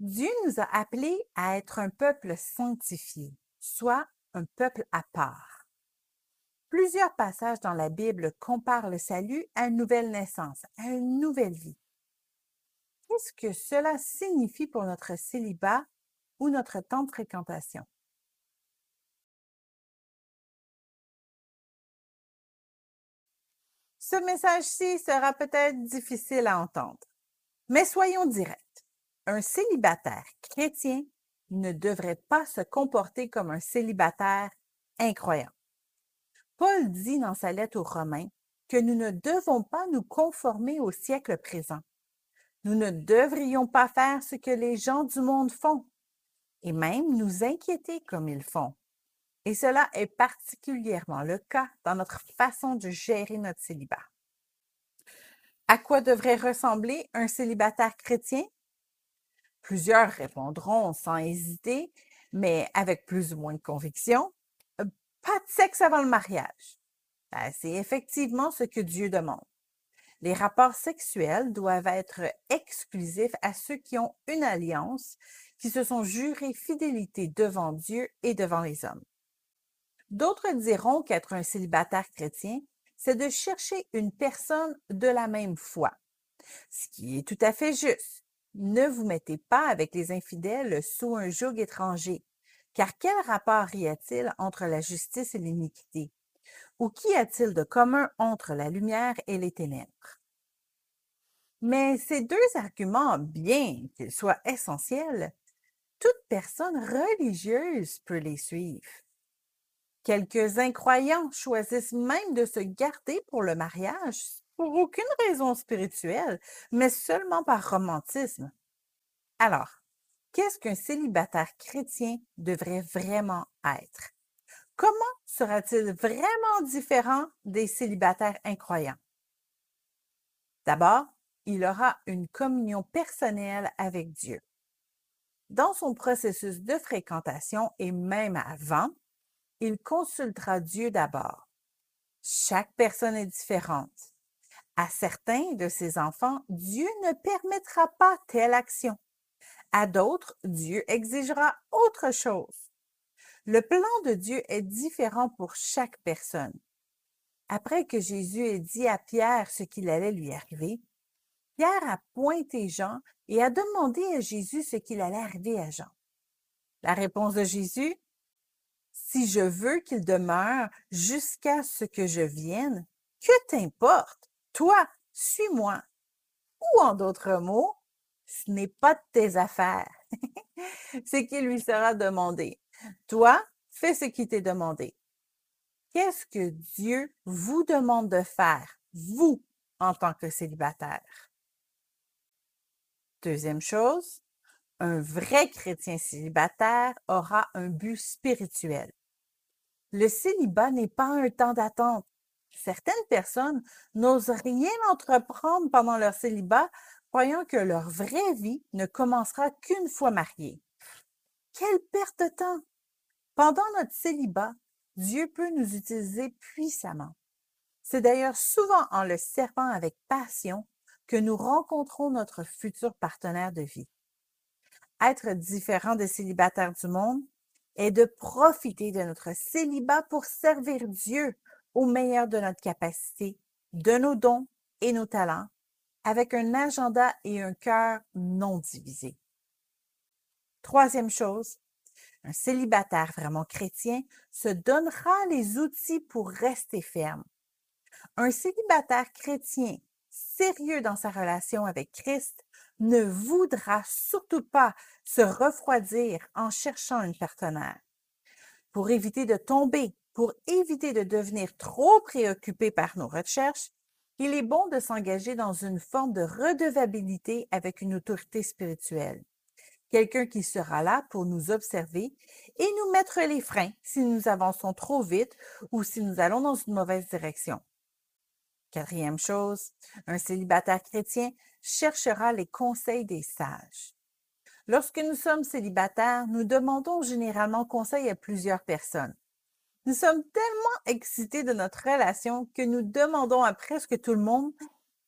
Dieu nous a appelés à être un peuple sanctifié, soit un peuple à part. Plusieurs passages dans la Bible comparent le salut à une nouvelle naissance, à une nouvelle vie. Qu'est-ce que cela signifie pour notre célibat ou notre temps de fréquentation? Ce message-ci sera peut-être difficile à entendre, mais soyons directs. Un célibataire chrétien ne devrait pas se comporter comme un célibataire incroyant. Paul dit dans sa lettre aux Romains que nous ne devons pas nous conformer au siècle présent. Nous ne devrions pas faire ce que les gens du monde font et même nous inquiéter comme ils font. Et cela est particulièrement le cas dans notre façon de gérer notre célibat. À quoi devrait ressembler un célibataire chrétien? Plusieurs répondront sans hésiter, mais avec plus ou moins de conviction, euh, pas de sexe avant le mariage. Ben, c'est effectivement ce que Dieu demande. Les rapports sexuels doivent être exclusifs à ceux qui ont une alliance, qui se sont jurés fidélité devant Dieu et devant les hommes. D'autres diront qu'être un célibataire chrétien, c'est de chercher une personne de la même foi, ce qui est tout à fait juste. Ne vous mettez pas avec les infidèles sous un joug étranger, car quel rapport y a-t-il entre la justice et l'iniquité? Ou qu'y a-t-il de commun entre la lumière et les ténèbres? Mais ces deux arguments, bien qu'ils soient essentiels, toute personne religieuse peut les suivre. Quelques incroyants choisissent même de se garder pour le mariage pour aucune raison spirituelle, mais seulement par romantisme. Alors, qu'est-ce qu'un célibataire chrétien devrait vraiment être? Comment sera-t-il vraiment différent des célibataires incroyants? D'abord, il aura une communion personnelle avec Dieu. Dans son processus de fréquentation et même avant, il consultera Dieu d'abord. Chaque personne est différente. À certains de ses enfants, Dieu ne permettra pas telle action. À d'autres, Dieu exigera autre chose. Le plan de Dieu est différent pour chaque personne. Après que Jésus ait dit à Pierre ce qu'il allait lui arriver, Pierre a pointé Jean et a demandé à Jésus ce qu'il allait arriver à Jean. La réponse de Jésus, si je veux qu'il demeure jusqu'à ce que je vienne, que t'importe? Toi, suis-moi. Ou en d'autres mots, ce n'est pas de tes affaires. ce qui lui sera demandé. Toi, fais ce qui t'est demandé. Qu'est-ce que Dieu vous demande de faire, vous, en tant que célibataire? Deuxième chose, un vrai chrétien célibataire aura un but spirituel. Le célibat n'est pas un temps d'attente. Certaines personnes n'osent rien entreprendre pendant leur célibat, croyant que leur vraie vie ne commencera qu'une fois mariés. Quelle perte de temps! Pendant notre célibat, Dieu peut nous utiliser puissamment. C'est d'ailleurs souvent en le servant avec passion que nous rencontrons notre futur partenaire de vie. Être différent des célibataires du monde est de profiter de notre célibat pour servir Dieu au meilleur de notre capacité, de nos dons et nos talents, avec un agenda et un cœur non divisés. Troisième chose, un célibataire vraiment chrétien se donnera les outils pour rester ferme. Un célibataire chrétien sérieux dans sa relation avec Christ ne voudra surtout pas se refroidir en cherchant une partenaire. Pour éviter de tomber, pour éviter de devenir trop préoccupé par nos recherches, il est bon de s'engager dans une forme de redevabilité avec une autorité spirituelle. Quelqu'un qui sera là pour nous observer et nous mettre les freins si nous avançons trop vite ou si nous allons dans une mauvaise direction. Quatrième chose, un célibataire chrétien cherchera les conseils des sages. Lorsque nous sommes célibataires, nous demandons généralement conseil à plusieurs personnes. Nous sommes tellement excités de notre relation que nous demandons à presque tout le monde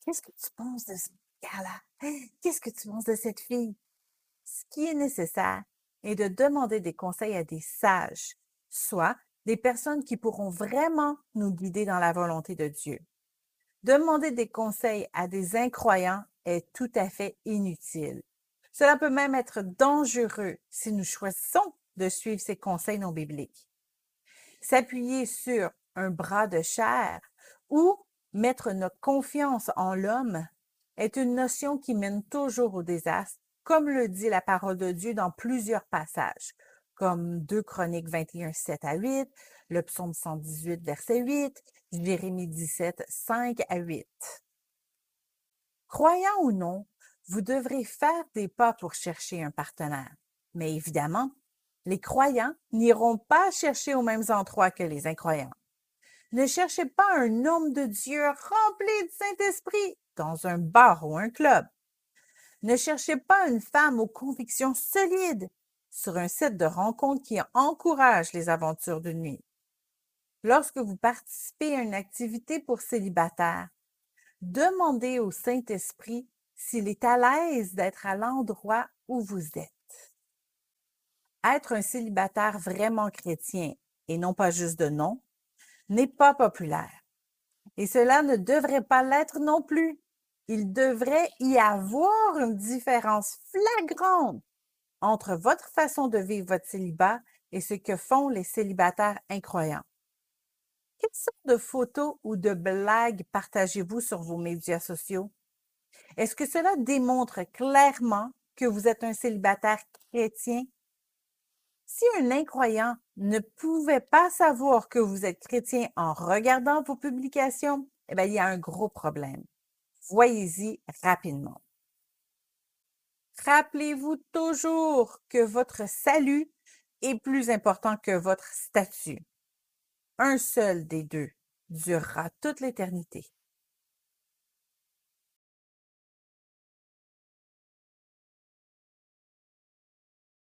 Qu'est-ce que tu penses de ce gars-là? Qu'est-ce que tu penses de cette fille? Ce qui est nécessaire est de demander des conseils à des sages, soit des personnes qui pourront vraiment nous guider dans la volonté de Dieu. Demander des conseils à des incroyants est tout à fait inutile. Cela peut même être dangereux si nous choisissons de suivre ces conseils non bibliques. S'appuyer sur un bras de chair ou mettre notre confiance en l'homme est une notion qui mène toujours au désastre, comme le dit la parole de Dieu dans plusieurs passages, comme 2 Chroniques 21, 7 à 8, le psaume 118, verset 8, Jérémie 17, 5 à 8. Croyant ou non, vous devrez faire des pas pour chercher un partenaire. Mais évidemment, les croyants n'iront pas chercher aux mêmes endroits que les incroyants. Ne cherchez pas un homme de Dieu rempli de Saint-Esprit dans un bar ou un club. Ne cherchez pas une femme aux convictions solides sur un site de rencontre qui encourage les aventures de nuit. Lorsque vous participez à une activité pour célibataires, demandez au Saint-Esprit s'il est à l'aise d'être à l'endroit où vous êtes. Être un célibataire vraiment chrétien et non pas juste de nom n'est pas populaire. Et cela ne devrait pas l'être non plus. Il devrait y avoir une différence flagrante entre votre façon de vivre votre célibat et ce que font les célibataires incroyants. Quelles sortes de photos ou de blagues partagez-vous sur vos médias sociaux? Est-ce que cela démontre clairement que vous êtes un célibataire chrétien? Si un incroyant ne pouvait pas savoir que vous êtes chrétien en regardant vos publications, eh il y a un gros problème. Voyez-y rapidement. Rappelez-vous toujours que votre salut est plus important que votre statut. Un seul des deux durera toute l'éternité.